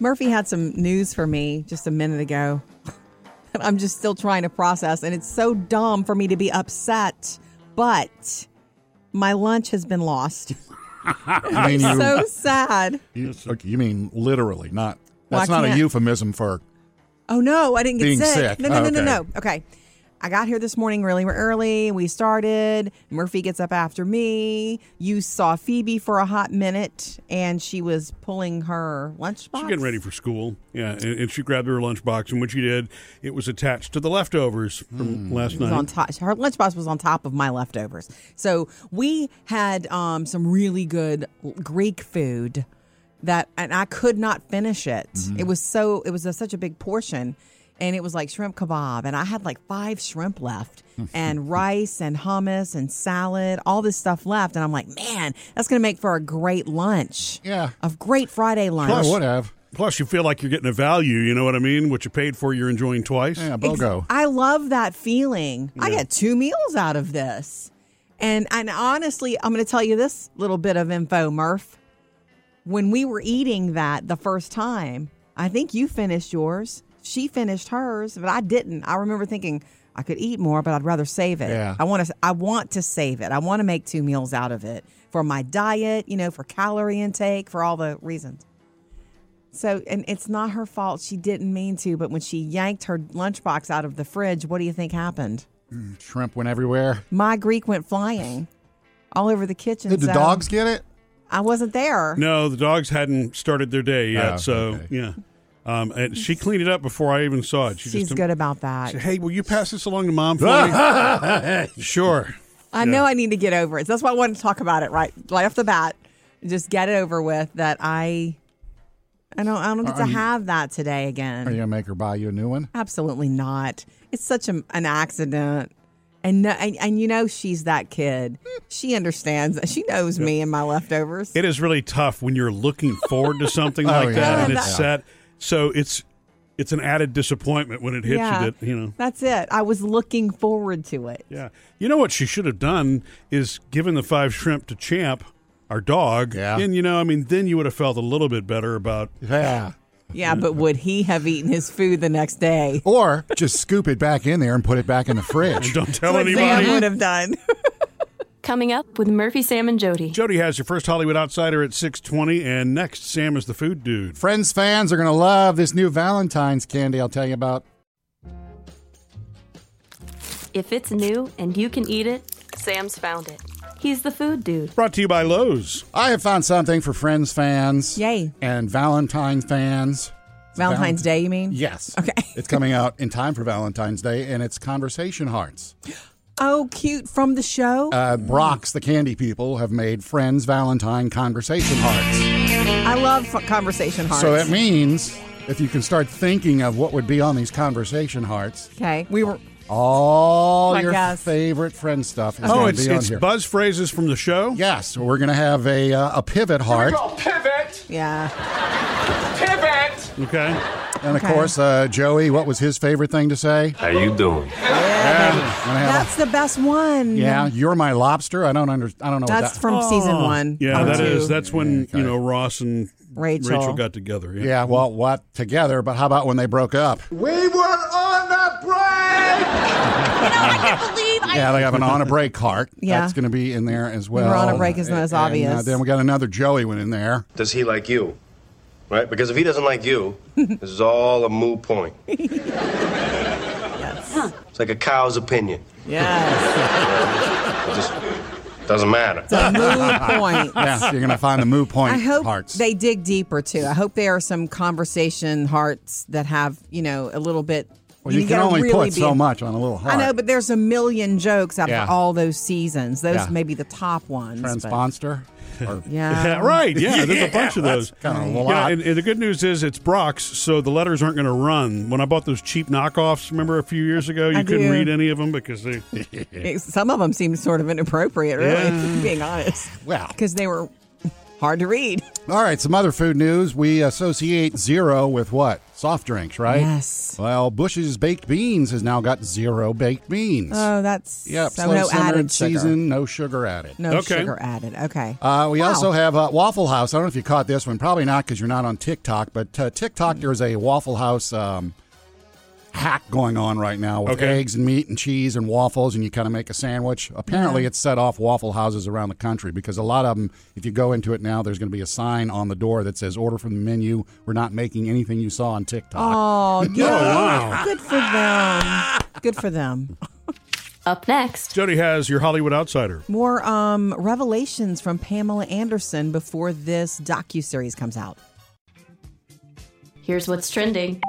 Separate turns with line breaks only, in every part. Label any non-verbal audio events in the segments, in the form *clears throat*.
Murphy had some news for me just a minute ago. *laughs* that I'm just still trying to process, and it's so dumb for me to be upset. But my lunch has been lost. *laughs*
I mean, you,
so sad.
you, okay, you mean literally, not.
Well,
That's not a
can't-
euphemism for.
Oh no, I didn't get
Being
sick. No, no, no, no,
Okay.
no. Okay. I got here this morning really early. We started. Murphy gets up after me. You saw Phoebe for a hot minute, and she was pulling her lunchbox.
She's getting ready for school. Yeah, and, and she grabbed her lunchbox, and when she did, it was attached to the leftovers from last night.
on top. Her lunchbox was on top of my leftovers. So we had um, some really good Greek food that, and I could not finish it. It was so. It was a, such a big portion, and it was like shrimp kebab, and I had like five shrimp left, *laughs* and rice and hummus and salad, all this stuff left, and I'm like, man, that's gonna make for a great lunch.
Yeah.
a great Friday lunch.
I would have.
Plus, you feel like you're getting a value. You know what I mean? What you paid for, you're enjoying twice.
Yeah,
Ex-
BOGO.
I love that feeling. I get two meals out of this. And and honestly, I'm going to tell you this little bit of info, Murph. When we were eating that the first time, I think you finished yours. She finished hers, but I didn't. I remember thinking I could eat more, but I'd rather save it.
Yeah.
I want to I want to save it. I want to make two meals out of it for my diet, you know, for calorie intake, for all the reasons. So, and it's not her fault. She didn't mean to, but when she yanked her lunchbox out of the fridge, what do you think happened?
Mm, shrimp went everywhere.
My Greek went flying all over the kitchen.
Did the
so
dogs get it?
I wasn't there.
No, the dogs hadn't started their day yet.
Oh,
so
okay.
yeah, um, and she cleaned it up before I even saw it. She
She's
just
good about that.
said, Hey, will you pass this along to mom for me? *laughs* sure.
I know I need to get over it. So that's why I wanted to talk about it right right off the bat. Just get it over with. That I, I don't, I don't get to have that today again.
Are you gonna make her buy you a new one?
Absolutely not. It's such a, an accident. And, no, and and you know she's that kid. She understands. She knows me and my leftovers.
It is really tough when you're looking forward to something *laughs*
Oh,
like
yeah.
that and it's
that-
set. So it's it's an added disappointment when it hits
Yeah.
you. That you know.
That's it. I was looking forward to it.
Yeah. You know what she should have done is given the five shrimp to Champ, our dog.
Yeah.
And you know, I mean, then you would have felt a little bit better about.
Yeah.
Yeah, but would he have eaten his food the next day?
Or just scoop it back in there and put it back in the *laughs* fridge.
Don't tell
What Sam would have done. *laughs*
Coming up with Murphy, Sam, and Jody.
Jody has your first Hollywood Outsider at six twenty, and next Sam is the food dude.
Friends fans are gonna love this new Valentine's candy I'll tell you about.
If it's new and you can eat it, Sam's found it. He's the food dude.
Brought to you by Lowe's.
I have found something for Friends fans.
Yay.
And Valentine fans.
Valentine's Day, you mean?
Yes.
Okay.
it's coming out in time for Valentine's Day, and it's Conversation Hearts. *gasps* *gasps*
Oh, cute from the show.
Uh, Brach's, the candy people, have made Friends Valentine Conversation Hearts.
I love f- conversation hearts.
So it means if you can start thinking of what would be on these Conversation Hearts,
okay, we were.
all
My
your
guess.
favorite friend stuff is
Oh,
going
it's
to be on
it's
here.
buzz phrases from the show.
yes, so we're going to have a, uh, a pivot heart.
Go Pivot!
Yeah.
Pivot!
Okay.
And of
Okay.
course, uh, Joey, what was his favorite thing to say?
How you doing?
Yeah, gonna have
That's the best one.
yeah, you're my lobster. I don't under, I don't know. what
That's
that,
from season one.
Yeah,
or
that
two.
is. That's when
Okay.
you know Ross and
Rachel.
got together. Yeah.
Yeah, well, what together? But how about when they broke up?
We were on a break! You know, I can't believe.
I yeah, they have an on a break heart.
Yeah.
that's going to be in there as well.
were on a break is the most
And, uh,
obvious.
then we got another Joey one in there.
Does he like you? Right? Because if he doesn't like you, *laughs* this is all a moot point. *laughs*
Yes.
It's like a cow's opinion.
Yes. *laughs*
It just doesn't matter.
The mood point.
Yeah, you're going to find the moo point
I hope
hearts.
they dig deeper too. I hope there are some conversation hearts that have, you know, a little bit.
well, you, can only
really
put
be-
so much on a little heart.
I know, but there's a million jokes out
Yeah.
of all those seasons. Those
Yeah.
may be the top ones. but-
Transponster. Or, *laughs*
Yeah.
Yeah, right. Yeah, there's a bunch of those.
kind of a
Yeah, and, and the good news is it's Brach's, so the letters aren't going to run. When I bought those cheap knockoffs, remember a few years ago, you
I
couldn't
do.
read any of them because they. *laughs*
Some of them seem sort of inappropriate, really, being honest.
Well.
because they were Hard to read. *laughs*
All right, some other food news. We associate zero with what? Soft drinks, right?
Yes.
Well, Bush's Baked Beans has now got zero baked beans.
Oh, that's
yep,
so
slow
no
simmered,
added sugar.
seasoned, no sugar added.
No
Okay.
sugar added. Okay.
Uh, we
Wow.
also have uh, Waffle House. I don't know if you caught this one. Probably not because you're not on TikTok. But uh, TikTok, there's a Waffle House um, hack going on right now with
Okay.
eggs and meat and cheese and waffles, and you kind of make a sandwich. Apparently, it's set off waffle houses around the country because a lot of them, if you go into it now, there's going to be a sign on the door that says "Order from the menu." We're not making anything you saw on TikTok. *laughs*
Oh, yeah.
wow.
Good for them. Good for them.
Up next,
Jody has your Hollywood Outsider.
More um, revelations from Pamela Anderson before this docu series comes out.
here's what's trending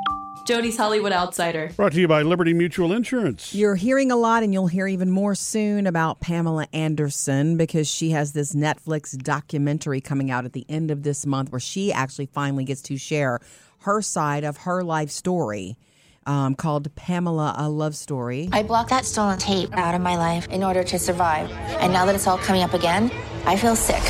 Jody's Hollywood Outsider.
Brought to you by Liberty Mutual Insurance.
You're hearing a lot, and you'll hear even more soon about Pamela Anderson because she has this Netflix documentary coming out at the end of this month where she actually finally gets to share her side of her life story um, called Pamela A Love Story.
I blocked that stolen tape out of my life in order to survive. And now that it's all coming up again, I feel sick.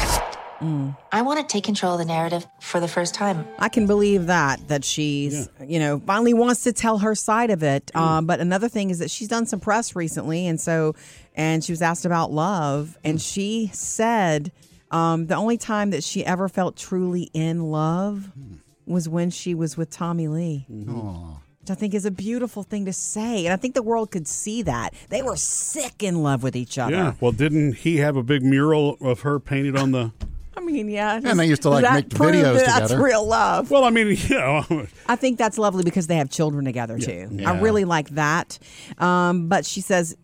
Mm. I want to take control of the narrative for the first time.
I can believe that that she's you know finally wants to tell her side of it. Mm. Um, but another thing is that she's done some press recently, and so and she was asked about love, and mm. she said um, the only time that she ever felt truly in love was when she was with Tommy Lee. Mm-hmm. Which I think is a beautiful thing to say, and I think the world could see that they were sick in love with each other.
Yeah. Well, didn't he have a big mural of her painted on the?
I mean, yeah,
And they used to, like,
that
make the videos
that That's
together.
real love.
Well, I mean, *laughs* you know,
I think that's lovely because they have children together too. I really like that. Um, but she says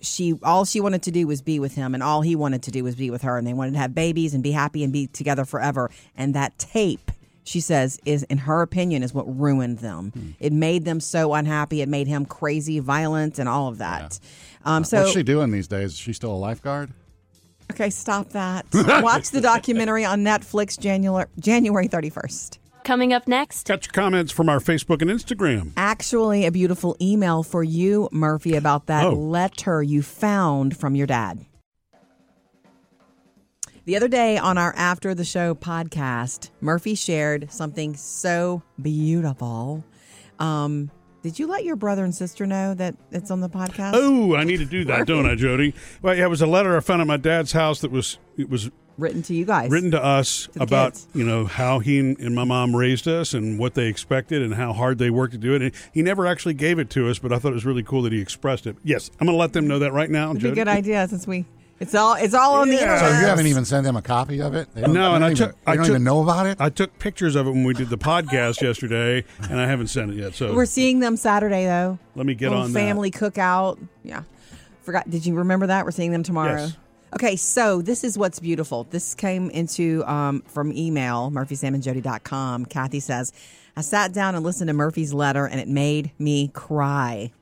she all she wanted to do was be with him, and all he wanted to do was be with her, and they wanted to have babies and be happy and be together forever. And that tape. She says is in her opinion is what ruined them. It made them so unhappy. It made him crazy, violent, and all of that. Um, so
What's she doing these days? Is she still a lifeguard?
Okay, stop that. *laughs* Watch the documentary on Netflix January January thirty first.
Coming up next,
catch comments from our Facebook and Instagram.
actually a beautiful email for you, Murphy, about that
Oh.
letter you found from your dad. The other day on our After the Show podcast, Murphy shared something so beautiful. Um, did you let your brother and sister know that it's on the podcast?
Oh, I need to do that, don't I, Jody? Well, yeah, it was a letter I found at my dad's house that was it was
Written to you guys.
written to us
the
about
kids.
you know how he and, my mom raised us and what they expected and how hard they worked to do it. And he never actually gave it to us, but I thought it was really cool that he expressed it. Yes, I'm going to let them know that right now.
Be a good idea since we it's all it's all on the internet.
So you haven't even sent them a copy of it? They don't-
No,
they
and I
even,
took-
they
I
don't
took-
even know about it.
I took pictures of it when we did the podcast yesterday, and I haven't sent it yet. So
We're seeing them Saturday though.
let me get
Little
on
family cookout. Yeah. Forgot did you remember that? We're seeing them tomorrow.
Yes.
Okay, so this is what's beautiful. This came into um, from email, murphysamandjody.com. Kathy says, I sat down and listened to Murphy's letter and it made me cry.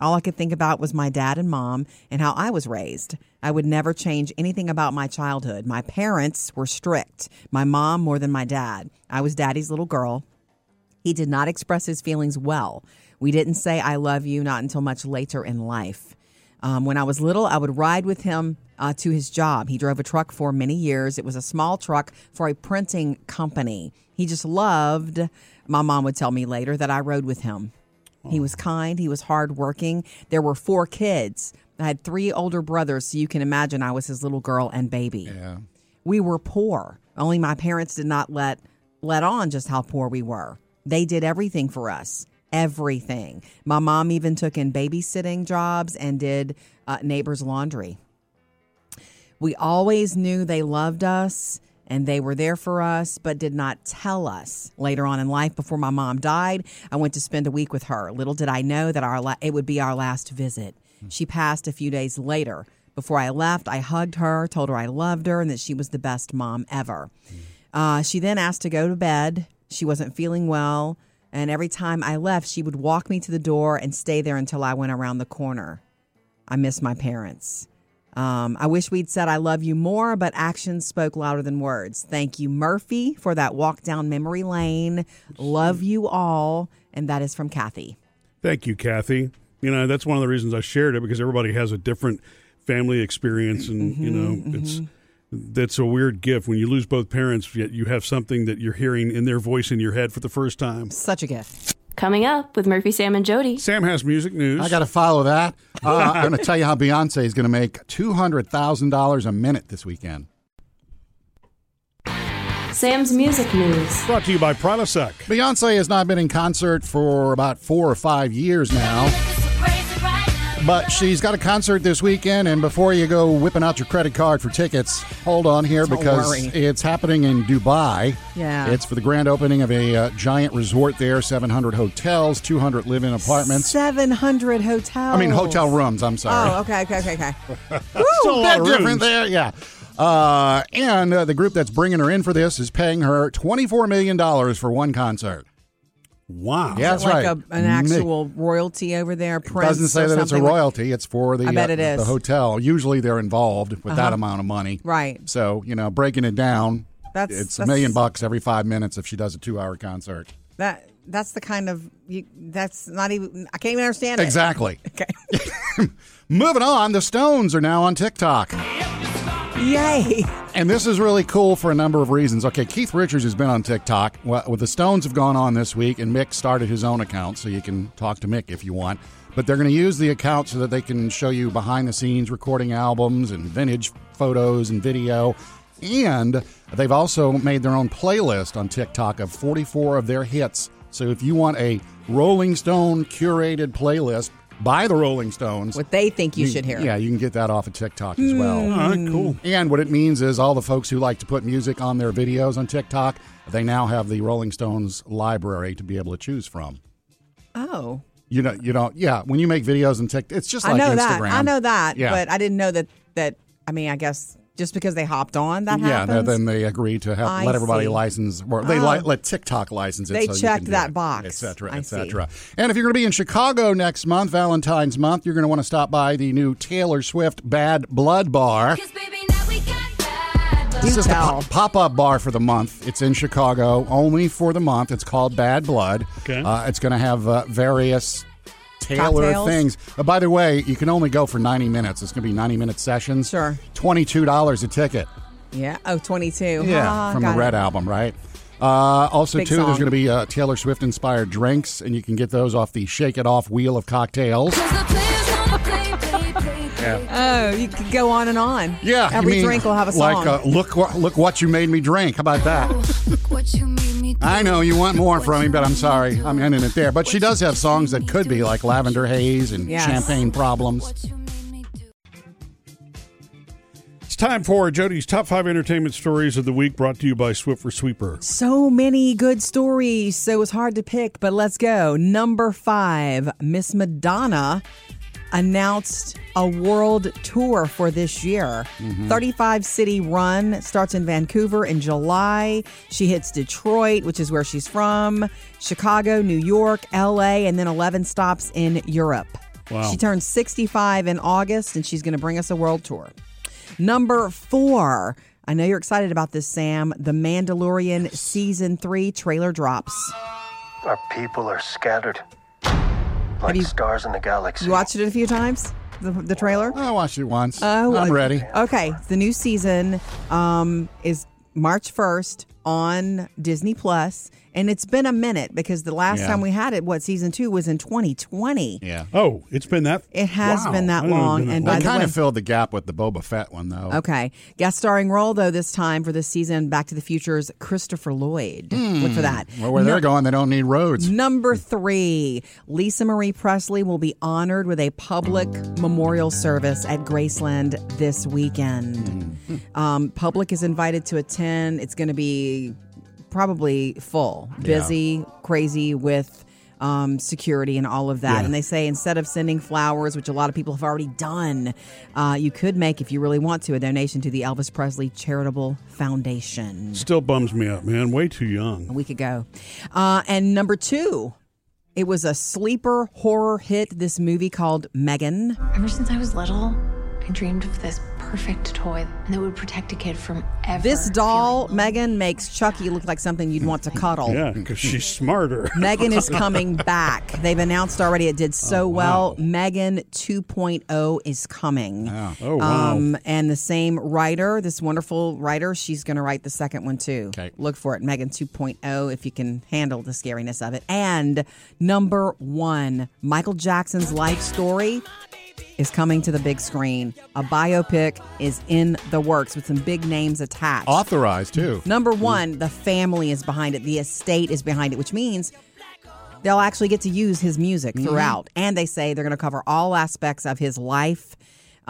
All I could think about was my dad and mom and how I was raised. I would never change anything about my childhood. My parents were strict, my mom more than my dad. I was daddy's little girl. He did not express his feelings well. We didn't say I love you not until much later in life. Um, when I was little, I would ride with him uh, to his job. He drove a truck for many years. It was a small truck for a printing company. He just loved, my mom would tell me later, that I rode with him. He was kind, he was hardworking. There were four kids. I had three older brothers, so you can imagine I was his little girl and baby
yeah.
we were poor. Only my parents did not let let on just how poor we were. They did everything for us. Everything. My mom even took in babysitting jobs and did uh, neighbors' laundry. We always knew they loved us and they were there for us, but did not tell us. Later on in life, before my mom died, I went to spend a week with her. Little did I know that our la- it would be our last visit. She passed a few days later. Before I left, I hugged her, told her I loved her, and that she was the best mom ever. Uh, she then asked to go to bed. She wasn't feeling well. And every time I left, she would walk me to the door and stay there until I went around the corner. I miss my parents. Um, I wish we'd said I love you more, but actions spoke louder than words. Thank you, Murphy, for that walk down memory lane. Love you all. And that is from Kathy.
Thank you, Kathy. You know, that's one of the reasons I shared it because everybody has a different family experience, and you know, it's That's a weird gift when you lose both parents, yet you have something that you're hearing in their voice in your head for the first time.
Such a gift.
Coming up with Murphy, Sam, and Jody.
Sam has music news.
I got to follow that. Uh, *laughs* I'm going to tell you how Beyonce is going to make $200,000 a minute this weekend.
Sam's music news.
Brought to you by Prilosec.
Beyonce has not been in concert for about four or five years now. But she's got a concert this weekend, and before you go whipping out your credit card for tickets, hold on here
Don't
because
worry.
it's happening in Dubai.
Yeah.
It's for the grand opening of a uh, giant resort there 700 hotels, 200 live in apartments.
700 hotels.
I mean, hotel rooms, I'm sorry.
Oh, okay, okay, okay, okay. *laughs*
Still a lot of
different
rooms.
there, yeah. Uh, and uh, the group that's bringing her in for this is paying her $24 million for one concert.
Wow.
Yeah, that's
like
right.
a, an actual royalty over there.
It doesn't say
or
that it's a royalty. It's for the
I bet
uh,
it is.
the hotel. Usually they're involved with that
Uh-huh.
amount of money.
Right.
So, you know, breaking it down,
That's-
it's a million bucks every five minutes if she does a two hour concert.
That that's the kind of you, that's not even I can't even understand it.
Exactly. *laughs*
Okay. *laughs*
Moving on, the Stones are now on TikTok.
Yay.
And this is really cool for a number of reasons. Okay, Keith Richards has been on TikTok. Well, the Stones have gone on this week, and Mick started his own account, so you can talk to Mick if you want. But they're going to use the account so that they can show you behind the scenes recording albums and vintage photos and video. And they've also made their own playlist on TikTok of 44 of their hits. So if you want a Rolling Stone curated playlist by the Rolling Stones,
What they think you should hear.
yeah, you can get that off of TikTok as well. Hmm.
All right, cool.
And what it means is all the folks who like to put music on their videos on TikTok, they now have the Rolling Stones library to be able to choose from.
Oh.
You know, you know, yeah. When you make videos on TikTok, it's just
I know
Instagram.
that. I know that.
Yeah.
But I didn't know that that I mean, I guess just because they hopped on that
yeah,
happens.
then they agreed to have
I
let everybody
see.
license, or they
Oh.
li- let TikTok license it.
They
so you
checked
can
that
it,
box.
et cetera,
I
et cetera. And if you're going to be in Chicago next month, Valentine's month, you're going to want to stop by the new Taylor Swift Bad Blood Bar. This is the
tell.
pop up bar for the month. It's in Chicago, only for the month. It's called Bad Blood.
Okay.
Uh, it's going to have uh, various Taylor
Cocktails?
things. Uh, by the way, you can only go for 90 minutes. It's going to be 90 minute sessions.
Sure.
$22 a ticket.
Yeah. Oh, 22.
Yeah,
Ah,
from the
got
Red
it.
album, right? Uh, also,
Big
too, there's going to be uh, Taylor Swift inspired drinks, and you can get those off the Shake It Off wheel of cocktails.
Oh, you could go on and on.
Yeah, you
Every
mean
drink will have a song.
Like, uh, look, what, look what you made me drink. How about that? *laughs* I know you want more from me, but I'm sorry. I'm ending it there. But she does have songs that could be like Lavender Haze and
Yes.
Champagne Problems.
It's time for Jody's top five entertainment stories of the week, brought to you by Swiffer Sweeper.
So many good stories, so it's hard to pick, but let's go. Number five, Miss Madonna announced a world tour for this year. Mm-hmm. 35 city run starts in Vancouver in July. She hits Detroit, which is where she's from, Chicago, New York, LA, and then 11 stops in Europe.
Wow.
She turns 65 in August, and she's going to bring us a world tour. Number four. I know you're excited about this, Sam. The Mandalorian season three trailer drops.
Our people are scattered like
you-
stars in the galaxy.
You watched it a few times, the, the trailer?
I watched it once.
Oh,
I'm ready.
Okay, the new season um, is March 1st on Disney Plus, and it's been a minute because the last
Yeah.
time we had it, what season two was in 2020.
Yeah.
Oh, it's been that.
It has
Wow.
been that
I know
long,
been
and
that
by
They
the
kind
way,
of filled the gap with the Boba Fett one, though.
Okay. Guest starring role, though, this time for this season, Back to the Future's Christopher Lloyd. Look for hmm. that.
Well, where
No-
they're going, they don't need roads.
Number three, Lisa Marie Presley will be honored with a public memorial service at Graceland this weekend. Hmm. Um, public is invited to attend. It's going to be probably full, busy, crazy with. Um, security and all of that.
Yeah.
And they say instead of sending flowers, which a lot of people have already done, uh, you could make, if you really want to, a donation to the Elvis Presley Charitable Foundation
Still bums me up, man. Way too young.
a week ago. Uh, and number two, it was a sleeper horror hit. This movie called Megan.
Ever since I was little, I dreamed of this perfect toy that would protect a kid from ever.
This doll, Megan, makes Chucky look like something you'd want to cuddle.
Yeah, because she's smarter. *laughs*
Megan is coming back. They've announced already it did so well. Megan 2.0 is coming.
Oh, wow.
Um, and the same writer, this wonderful writer, she's going to write the second one too.
Okay.
Look for it, Megan 2.0, if you can handle the scariness of it. And number one, Michael Jackson's life story is coming to the big screen. A biopic is in the works with some big names attached.
Authorized too.
Number one, the family is behind it, the estate is behind it, which means they'll actually get to use his music mm-hmm. throughout. And they say they're going to cover all aspects of his life.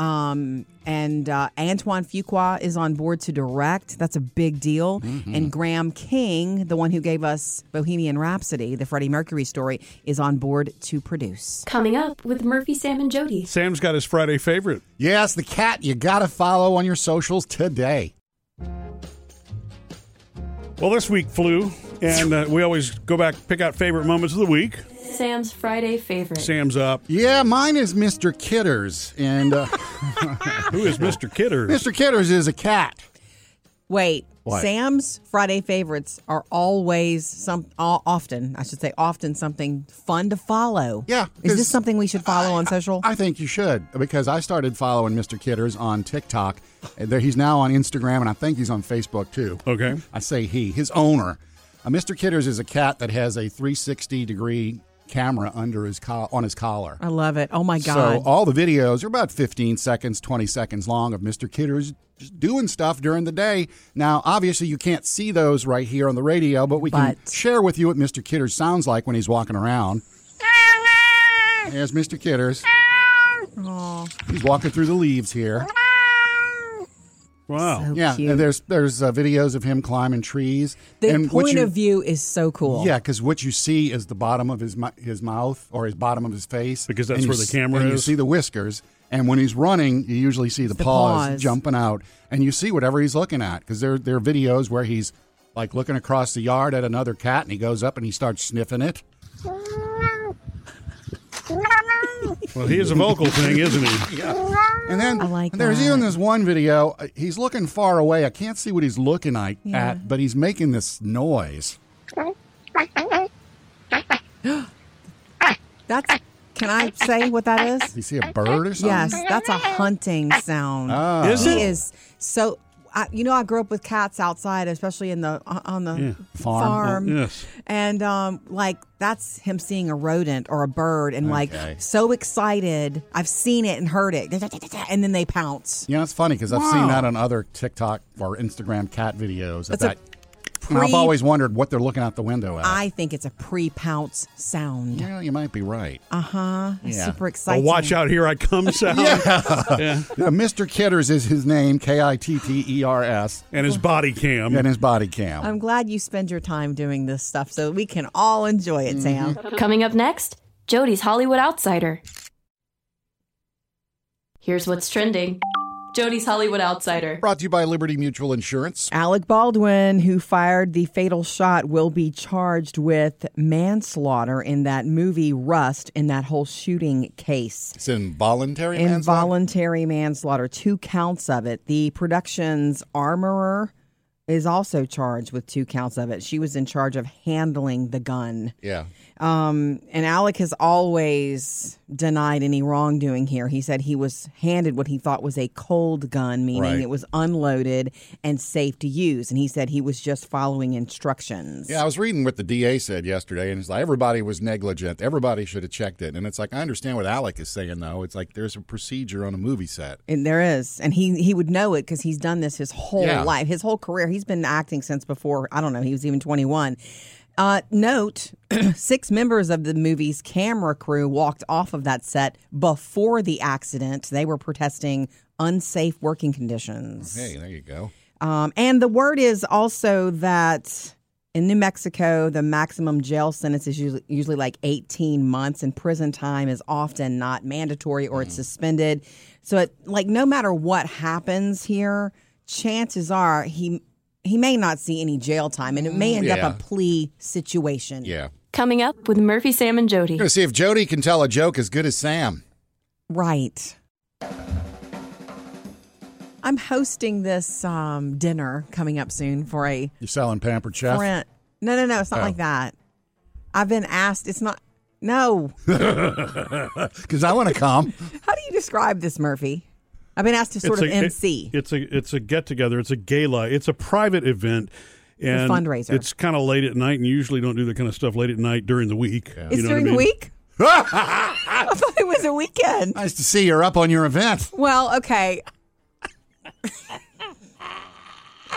Um, and uh, Antoine Fuqua is on board to direct. That's a big deal. And Graham King, the one who gave us Bohemian Rhapsody, the Freddie Mercury story, is on board to produce.
Coming up with Murphy, Sam, and Jody.
Sam's got his Friday favorite.
Yes, the cat you got to follow on your socials today.
Well, this week flew, and uh, we always go back pick out favorite moments of the week.
Sam's Friday favorite.
Sam's up.
Yeah, mine is Mr. Kitters. And uh, *laughs*
Who is Mr. Kitter?
Mr. Kitters is a cat.
Wait,
What?
Sam's Friday favorites are always some often, I should say often something fun to follow.
Yeah,
is this something we should follow on social?
I think you should because I started following Mr. Kitters on TikTok. There, he's now on Instagram, and I think he's on Facebook too.
Okay.
I say he, his owner. Uh, Mr. Kitters is a cat that has a 360 degree camera under his on his collar.
I love it. Oh my god!
So all the videos are about 15 seconds, 20 seconds long of Mr. Kitters just doing stuff during the day. Now, obviously, you can't see those right here on the radio, but we can
But-
share with you what Mr. Kitters sounds like when he's walking around. There's Mr. Kitters. He's walking through the leaves here.
Wow.
So
Yeah,
cute.
and there's there's uh, videos of him climbing trees.
the
and what
point
you-
of view is so cool.
Yeah, because what you see is the bottom of his his mouth or his bottom of his face,
Because that's
And you
where the
s-
camera
and You see the whiskers, and when he's running, you usually see the,
the
paws,
paws.
jumping out, and you see whatever he's looking at. Because there there are videos where he's like looking across the yard at another cat, and he goes up and he starts sniffing it.
Well, he is a vocal thing, isn't he? *laughs* Yeah.
And then
I like
there's
that.
even this one video. uh, He's looking far away. I can't see what he's looking at,
Yeah.
at but he's making this noise. *gasps*
That's can I say what that is?
You see a bird or something?
Yes, that's a hunting sound.
Ah.
Is
he
it?
is so. I, you know, I grew up with cats outside, especially in the on the
Yeah.
Farm.
Yes.
and um, like that's him seeing a rodent or a bird, and
Okay.
like so excited. I've seen it and heard it, and then they pounce.
You know, it's funny because I've seen that on other TikTok or Instagram cat videos. Of
That's a
that. And I've always wondered what they're looking out the window at.
I think it's a pre-pounce sound.
yeah, you might be right.
Uh huh.
Yeah.
Super
Oh, watch out, here I come *laughs* sound.
Yeah, Mr. Kitters is his name, K I T T E R S,
And his body cam.
and his body cam.
I'm glad you spend your time doing this stuff so we can all enjoy it, Sam.
Coming up next, Jody's Hollywood Outsider. Here's what's trending. Jody's Hollywood Outsider.
Brought to you by Liberty Mutual Insurance.
Alec Baldwin, who fired the fatal shot, will be charged with manslaughter in that movie Rust in that whole shooting case.
It's involuntary manslaughter.
Involuntary manslaughter, two counts of it. The production's armorer is also charged with two counts of it. She was in charge of handling the gun.
Yeah.
Um, and Alec has always denied any wrongdoing here. He said he was handed what he thought was a cold gun, meaning
Right.
it was unloaded and safe to use. And he said he was just following instructions.
Yeah, I was reading what the DA said yesterday, and it's like everybody was negligent. Everybody should have checked it. And it's like, I understand what Alec is saying, though. It's like there's a procedure on a movie set.
And there is, and he he would know it because he's done this his whole
Yeah.
life, his whole career. He's been acting since before I don't know. He was even twenty one. Uh, note: *clears throat* six members of the movie's camera crew walked off of that set before the accident. They were protesting unsafe working conditions.
Hey, there you go.
Um, and the word is also that in New Mexico, the maximum jail sentence is usually, usually like 18 months, and prison time is often not mandatory or it's suspended. So, it, like, no matter what happens here, chances are he he may not see any jail time, and it may end
Yeah.
up a plea situation.
Yeah.
Coming up with Murphy, Sam, and Jody.
Gonna see if Jody can tell a joke as good as Sam.
Right. I'm hosting this um, dinner coming up soon for a
You're selling pampered chef?
friend. No, no, no. It's not
Oh.
like that. I've been asked. It's not. No. *laughs*
Because I want to come. *laughs*
How do you describe this, Murphy? I've been asked to sort
It's
of
a- it- it's a it's a get together. It's a gala. It's a private event. And
fundraiser.
It's kind of late at night, and you usually don't do that kind of stuff late at night during the week.
it's
You know
during
what I
the week. *laughs* I thought it was a weekend.
Nice to see you're up on your event.
Well, okay.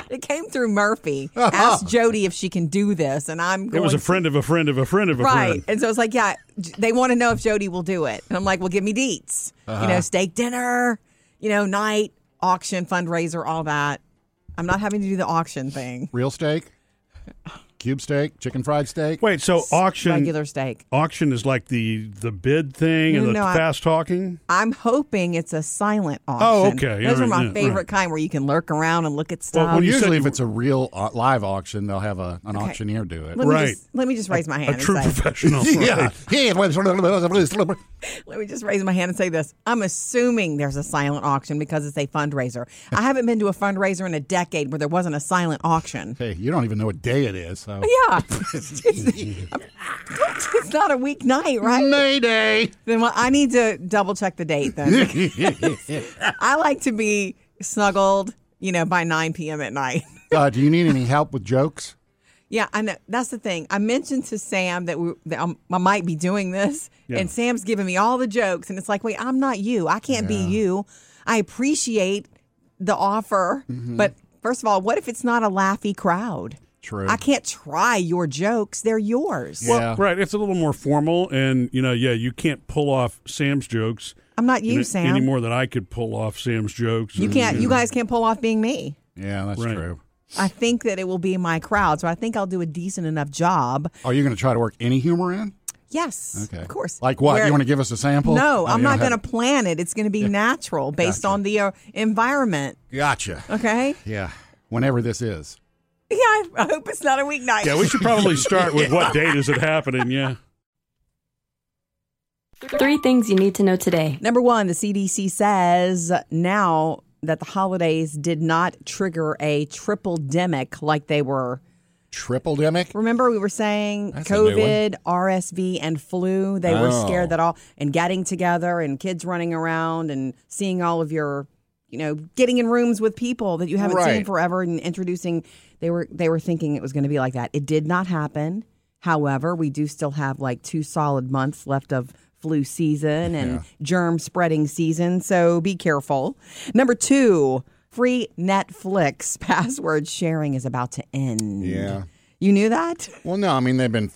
it came through Murphy. *laughs* Asked Jody if she can do this, and I'm
It was a
to-
friend of a friend of a friend of a
Right.
friend.
And so it's like, yeah, they want to know if Jody will do it. And I'm like, well, give me deets. You
Uh-huh.
know, steak dinner, you know, night, auction, fundraiser, all that. I'm not having to do the auction thing.
Real steak, *laughs* cube steak, chicken fried steak.
Wait, so auction
Regular steak.
auction is like the the bid thing and
No,
the
no, I-
fast talking.
I'm hoping it's a silent auction.
Oh, okay.
Those
All
are my
yeah,
favorite
right.
kind where you can lurk around and look at stuff.
Well, when you said
Usually, if it's a real uh, live auction, they'll have a, an
Okay.
auctioneer do it.
let me
Right.
just let me just raise my hand
A true
and say,
professional. *laughs*
yeah.
right.
Yeah. *laughs*
let me just raise my hand and say this. I'm assuming there's a silent auction because it's a fundraiser. I haven't been to a fundraiser in a decade where there wasn't a silent auction.
Hey, you don't even know what day it is. So.
Yeah, *laughs* it's, it's not a weeknight, right?
Mayday.
Then well, I need to double check the date. Then *laughs* I like to be snuggled, you know, by 9 p.m. at night.
Uh, do you need any help with jokes?
Yeah, I know. That's the thing. I mentioned to Sam that, we, that I might be doing this,
Yeah.
and Sam's giving me all the jokes, and it's like, wait, I'm not you. I can't be you. I appreciate the offer,
Mm-hmm.
but first of all, what if it's not a laughy crowd?
True.
I can't try your jokes; they're yours.
Yeah.
Right, it's a little more formal, and you know, yeah, you can't pull off Sam's jokes.
I'm not you,
any-
Sam.
Any more than I could pull off Sam's jokes.
You
and,
can't. You
know.
guys can't pull off being me.
Yeah, that's
Right.
true.
I think that it will be my crowd, so I think I'll do a decent enough job.
Are you going to try to work any humor in?
Yes,
Okay.
of course.
Like what?
Where-
you want to give us a sample?
No,
Oh,
I'm
you
not going to plan it. It's going to be natural based
Gotcha.
on the uh, environment.
Gotcha.
Okay.
Yeah. Whenever this is.
Yeah, I, I hope it's not a weeknight.
Yeah, we should probably start with what *laughs* date is it happening? Yeah.
Three things you need to know today.
Number one, the CDC says now that the holidays did not trigger a triple demic like they were.
Triple demic?
Remember, we were saying
That's a new one.
COVID, RSV, and flu. They were
Oh.
scared that all and getting together and kids running around and seeing all of your, you know, getting in rooms with people that you haven't seen forever and introducing. They were they were thinking it was going to be like that. It did not happen. However, we do still have like two solid months left of flu season and germ spreading season. So be careful. Number two. Free Netflix *laughs* password sharing is about to end.
Yeah.
You knew that?
Well, no, I mean, they've been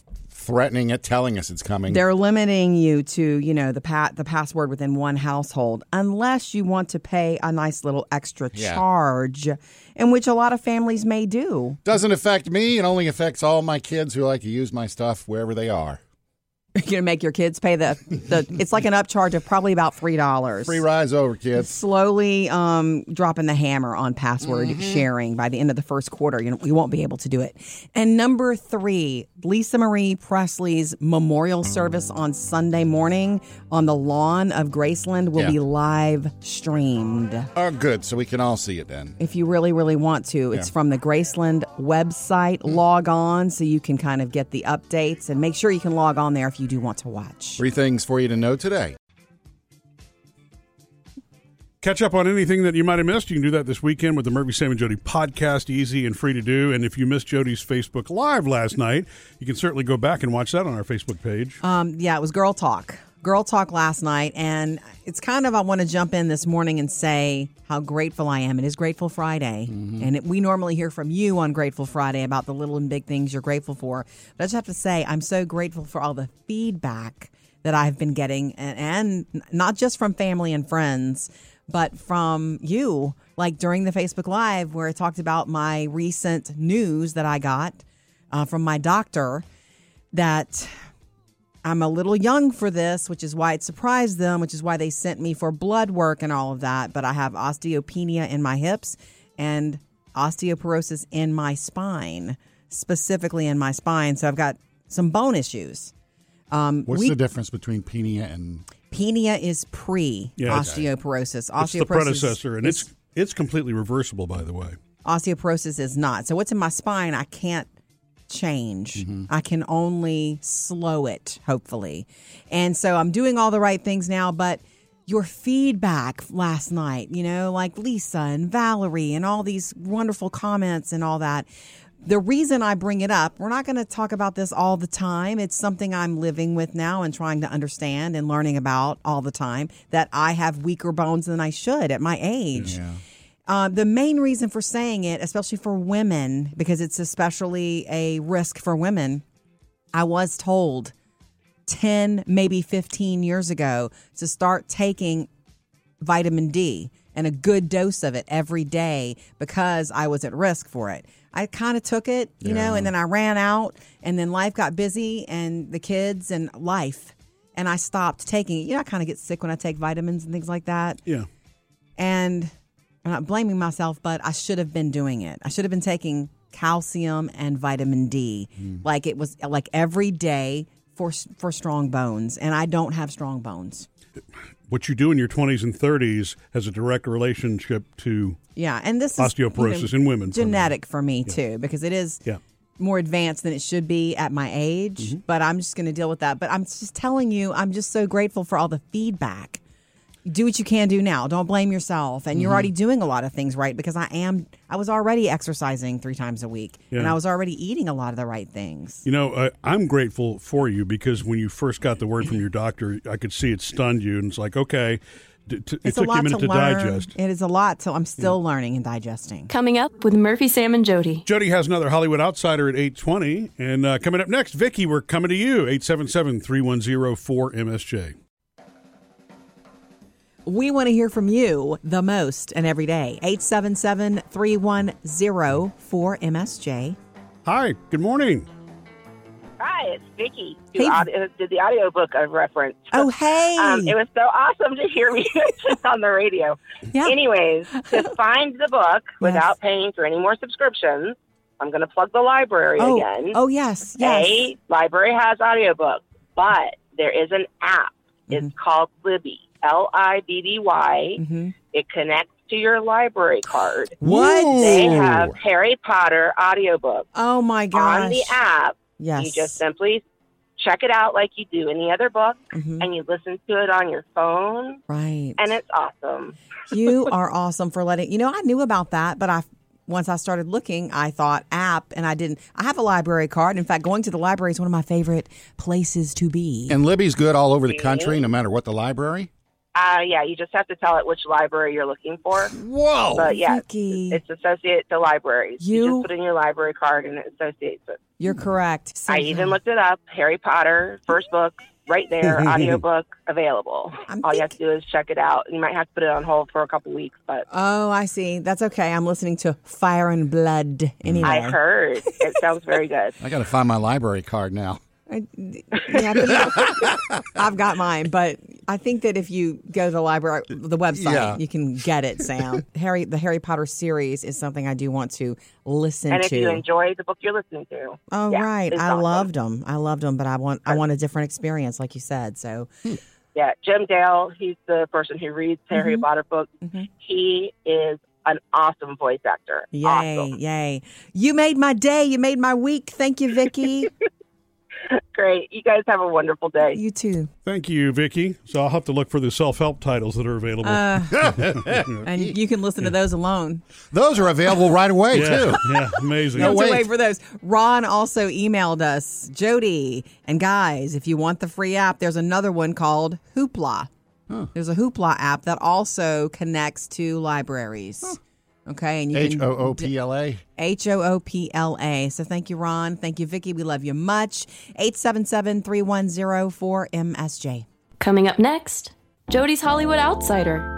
threatening it, telling us it's coming.
They're limiting you to, you know, the pat the password within one household unless you want to pay a nice little extra
Yeah.
charge, in which a lot of families may do.
Doesn't affect me. It only affects all my kids who like to use my stuff wherever they are.
You're *laughs* gonna make your kids pay the the it's like an upcharge of probably about three dollars.
Free rides over, kids.
Slowly um, dropping the hammer on password
Mm-hmm.
sharing by the end of the first quarter. You know, we won't be able to do it. And number three, Lisa Marie Presley's memorial service on Sunday morning on the lawn of Graceland will
Yeah.
be live streamed.
Oh, good. So we can all see it then.
if you really, really want to. It's
Yeah.
from the Graceland website. Log on so you can kind of get the updates and make sure you can log on there if you do want to watch.
Three things for you to know today.
Catch up on anything that you might have missed. You can do that this weekend with the Murphy, Sam, and Jody podcast. Easy and free to do. And if you missed Jody's Facebook Live last night, you can certainly go back and watch that on our Facebook page.
Um, yeah, it was Girl Talk. Girl Talk last night. And it's kind of, I want to jump in this morning and say how grateful I am. It is Grateful Friday. And it, we normally hear from you on Grateful Friday about the little and big things you're grateful for. But I just have to say, I'm so grateful for all the feedback that I've been getting, and, and not just from family and friends, but from you, like during the Facebook Live, where I talked about my recent news that I got uh, from my doctor that I'm a little young for this, which is why it surprised them, which is why they sent me for blood work and all of that. But I have osteopenia in my hips and osteoporosis in my spine, specifically in my spine. So I've got some bone issues. Um,
What's
we-
the difference between penia and
Penia is pre
Yeah, it's-
osteoporosis.
It's the predecessor, and it's It's completely reversible, by the way.
Osteoporosis is not. So what's in my spine, I can't change. Mm-hmm. I can only slow it, hopefully. And so I'm doing all the right things now, but your feedback last night, you know, like Lisa and Valerie and all these wonderful comments and all that. The reason I bring it up, we're not going to talk about this all the time. It's something I'm living with now and trying to understand and learning about all the time that I have weaker bones than I should at my age. Uh, the main reason for saying it, especially for women, because it's especially a risk for women, I was told 10, maybe 15 years ago to start taking vitamin D and a good dose of it every day because I was at risk for it. I kind of took it, you know, and then I ran out, and then life got busy, and the kids and life, and I stopped taking it. You know, I kind of get sick when I take vitamins and things like that
Yeah.
and I'm not blaming myself, but I should have been doing it. I should have been taking calcium and vitamin D, like it was like every day for for strong bones, and I don't have strong bones.
What you do in your 20s and 30s has a direct relationship to
Yeah, and this is
Osteoporosis in women,
genetic for me too, because it is
Yeah.
more advanced than it should be at my age.
Mm-hmm.
But I'm just going to deal with that. But I'm just telling you, I'm just so grateful for all the feedback. Do what you can do now. Don't blame yourself. And you're
Mm-hmm.
already doing a lot of things right because I am. I was already exercising three times a week, and I was already eating a lot of the right things.
You know, uh, I'm grateful for you because when you first got the word from your doctor, I could see it stunned you, and it's like, okay, d- t- it
It's
took
a lot
you a minute
to,
to, digest.
It is a lot. So I'm still learning and digesting.
Coming up with Murphy, Sam, and Jody.
Jody has another Hollywood Outsider at 820. And uh, coming up next, Vicky, we're coming to you, 877-310-4MSJ.
We want to hear from you the most and every day. 877 310 4MSJ.
Hi, good morning.
Hi, it's Vicky.
Hey.
Who audio, did the audiobook I've referenced.
Oh, hey.
Um, it was so awesome to hear me *laughs* on the radio.
Yeah.
Anyways, to *laughs* find the book without paying for any more subscriptions, I'm going to plug the library
oh,
again.
oh, yes. Yes.
A, library has audiobooks, but there is an app.
Mm-hmm.
It's called Libby, L I B B Y.
Mhm.
It connects to your library card.
What?
They have Harry Potter audiobooks
Oh, my gosh.
on the app.
Yes.
You just simply check it out like you do any other book,
Mhm.
and you listen to it on your phone,
Right.
and it's awesome. *laughs*
you are awesome for letting you know i knew about that but i once i started looking i thought app and i didn't i have a library card in fact going to the library is one of my favorite places to be
And Libby's good all over the country, no matter what the library.
Uh, yeah, you just have to tell it which library you're looking for.
Whoa.
But yeah,
Vicky.
it's associated to libraries. You,
You-
just put in your library card, and it associates it.
you're correct So-
I even looked it up. Harry Potter, first book, right there, *laughs* audiobook available.
I'm
All you have to do is check it out. You might have to put it on hold for a couple weeks, but
oh i see that's okay i'm listening to fire and blood anyway
I heard it sounds very good. *laughs*
I got to find my library card now.
I, yeah, *laughs* I've got mine, but I think that if you go to the library, the website,
Yeah.
you can get it. Sam, *laughs* Harry, the Harry Potter series is something I do want to listen to.
And if
to.
you enjoy the book you're listening to,
Oh
yeah,
right, I
awesome.
loved them. I loved them, but I want I want a different experience, like you said. So
Yeah, Jim Dale, he's the person who reads Harry
Mm-hmm.
Potter books. He is an awesome voice actor.
yay,
Awesome.
yay! You made my day. You made my week. Thank you, Vicky. *laughs* *laughs*
Great. You guys have a wonderful day.
you too.
Thank you, Vicky. So I'll have to look for the self-help titles that are available.
Uh, *laughs* *laughs* and you can listen to those alone.
Those are available right away,
yeah,
too.
yeah, amazing.
No
Don't
wait.
wait for those. Ron also emailed us, Jody and guys. If you want the free app, there's another one called Hoopla. There's a Hoopla app that also connects to libraries. Okay, and you
H
can
O O P L A.
H O O P L A. So thank you, Ron. Thank you, Vicky. We love you much. 877 310 4MSJ.
Coming up next, Jody's Hollywood Outsider.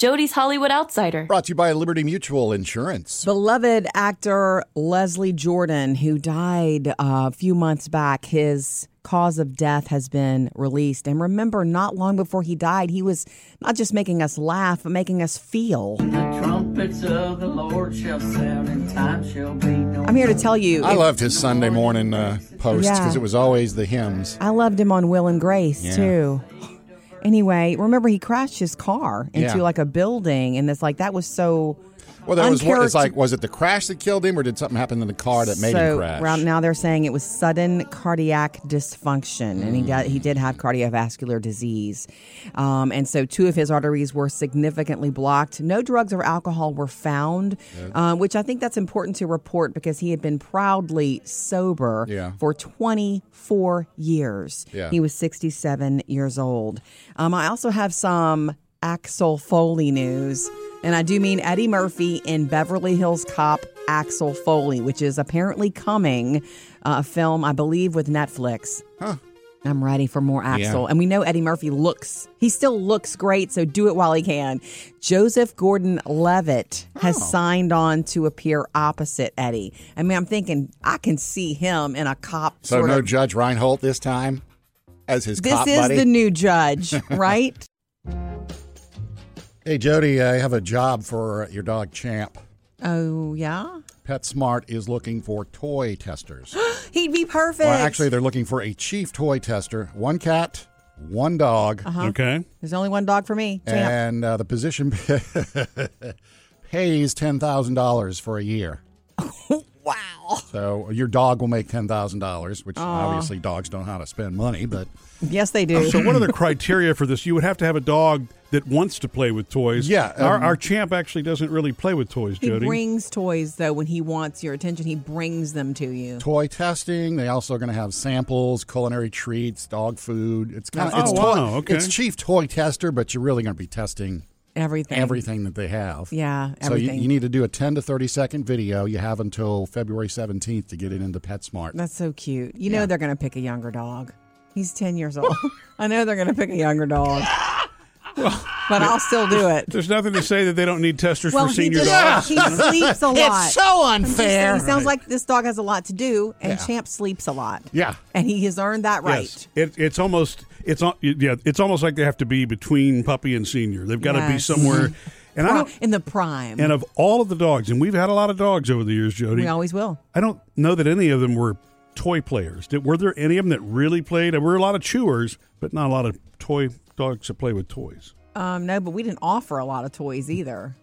Jody's Hollywood Outsider.
Brought to you by Liberty Mutual Insurance.
Beloved actor Leslie Jordan, who died uh, a few months back, his cause of death has been released. And remember, not long before he died, he was not just making us laugh, but making us feel.
trumpets of the Lord shall sound, and time shall be no
I'm here to tell you.
I
if-
loved his Sunday morning uh, posts
Yeah.
because it was always the hymns.
I loved him on Will and Grace
Yeah.
too. Anyway, remember he crashed his car into
Yeah.
like a building, and it's like that was so.
Well, that was what it's like. Was it the crash that killed him, or did something happen in the car that made
so
him crash?
right now they're saying it was sudden cardiac dysfunction, and he did, he did have cardiovascular disease, um, and so two of his arteries were significantly blocked. No drugs or alcohol were found, um, which I think that's important to report because he had been proudly sober
Yeah.
for 24 years.
Yeah.
He was 67 years old. Um, I also have some Axel Foley news. And I do mean Eddie Murphy in Beverly Hills Cop Axel Foley, which is apparently coming, uh, a film, I believe, with Netflix.
Huh.
I'm ready for more Axel.
Yeah.
And we know Eddie Murphy looks, he still looks great, so do it while he can. Joseph Gordon Levitt has
Oh.
signed on to appear opposite Eddie. I mean, I'm thinking I can see him in a cop
so no
of.
Judge Reinhold this time as his
This is
buddy.
the new judge, *laughs* right?
Hey Jody, I have a job for your dog Champ.
oh, yeah?
PetSmart is looking for toy testers. *gasps*
He'd be perfect.
well, actually, they're looking for a chief toy tester. One cat, one dog,
Uh-huh.
Okay.
There's only one dog for me. Champ.
and uh, the position *laughs* pays ten thousand dollars for a year. *laughs*
wow.
So your dog will make ten thousand dollars, which obviously dogs don't know how to spend money, but
Yes, they do.
So, what are the criteria for this? You would have to have a dog that wants to play with toys.
Yeah,
our,
um,
our champ actually doesn't really play with toys,
he
Jody.
brings toys though when he wants your attention. He brings them to you.
toy testing. They also are going to have samples, culinary treats, dog food. It's kind of
Oh,
it's
wow,
toy,
okay.
it's chief toy tester, but you're really going to be testing
Everything.
everything that they have.
Yeah,
So you, you need to do a 10 to 30 second video. You have until February 17th to get it into PetSmart.
That's so cute. You know they're going to pick a younger dog. He's 10 years old. *laughs* I know they're going to pick a younger dog. but I'll still do it.
There's nothing to say that they don't need testers
Well,
for
he
senior
just
dogs.
he sleeps a *laughs* lot.
It's so unfair.
saying, He sounds like this dog has a lot to do, and
Yeah.
Champ sleeps a lot.
Yeah.
and he has earned that right.
Yes. It, it's almost it's uh, yeah it's almost like they have to be between puppy and senior. They've got to be somewhere. And I
Pri-
don't.
in the prime.
And of all of the dogs, and we've had a lot of dogs over the years, Jody.
we always will.
I don't know that any of them were toy players. Did, were there any of them that really played? There were a lot of chewers, but not a lot of toy dogs that play with toys.
Um, no, but we didn't offer a lot of toys either.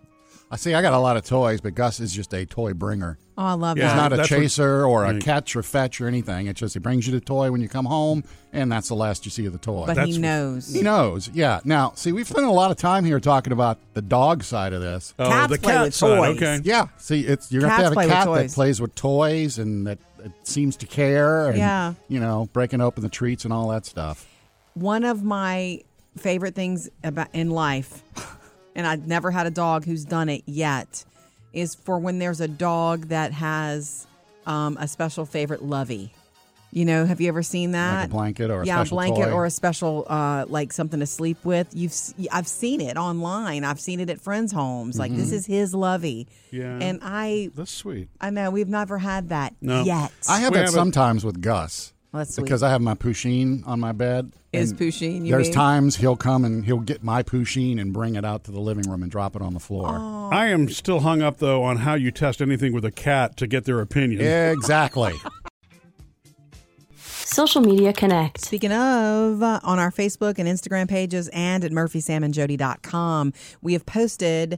I see, I got a lot of toys, but Gus is just a toy bringer.
Oh, I love
Yeah.
He's not a
that's what-
chaser or a
Right.
catch or fetch or anything. It's just he brings you the toy when you come home, and that's the last you see of the toy.
but
That's-
he knows.
he knows, yeah. Now, see, we've spent a lot of time here talking about the dog side of this.
Oh,
Cats
the
play
cat
with
side.
toys.
Okay.
Yeah, see, it's you're gonna have to have a cat that plays with toys and that, that seems to care. And,
Yeah.
you know, breaking open the treats and all that stuff.
One of my favorite things about in life, and I've never had a dog who's done it yet, is for when there's a dog that has um, a special favorite lovey. You know, have you ever seen that?
Like a blanket or a
yeah, a
special
blanket
toy.
or a special uh, like something to sleep with. You've s- I've seen it online. I've seen it at friends' homes. Like
Mm-hmm.
this is his lovey.
Yeah.
and I
That's sweet.
I know we've never had that
No.
yet.
I have
We
that
have a-
sometimes with Gus.
Well, that's sweet.
because I have my Pusheen on my bed.
Is
and
Pusheen, you
There's
mean?
times he'll come and he'll get my Pusheen and bring it out to the living room and drop it on the floor.
Oh.
I am still hung up though on how you test anything with a cat to get their opinion.
Yeah, exactly. *laughs*
Social media connect.
Speaking of, uh, on our Facebook and Instagram pages and at murphysamandjody.com, we have posted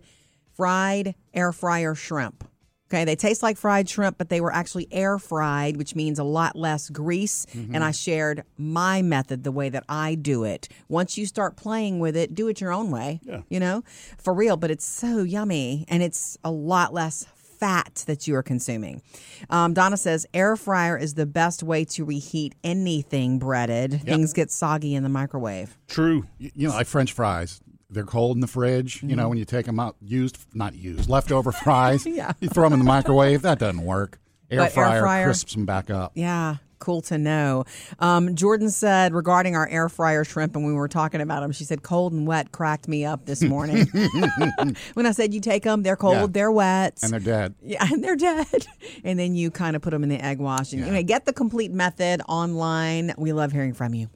fried air fryer shrimp. Okay, they taste like fried shrimp, but they were actually air fried, which means a lot less grease. And I shared my method, the way that I do it. Once you start playing with it, do it your own way.
Yeah.
You know, for real. But it's so yummy and it's a lot less fat that you are consuming. Um, Donna says air fryer is the best way to reheat anything breaded. Things get soggy in the microwave.
True.
you know, like French fries. They're cold in the fridge. You know, when you take them out, used, not used, leftover fries.
Mm-hmm. *laughs* Yeah.
You throw them in the microwave. That doesn't work. Air
But air
fryer
fryer-
crisps them back up.
Yeah, cool to know. Um, Jordan said regarding our air fryer shrimp, and we were talking about them, she said cold and wet cracked me up this morning. *laughs* when I said you take them, they're cold,
Yeah.
they're wet.
And they're dead. *laughs*
yeah, and they're dead. *laughs* And then you kind of put them in the egg wash. And,
Yeah.
anyway, get the complete method online. We love hearing from you.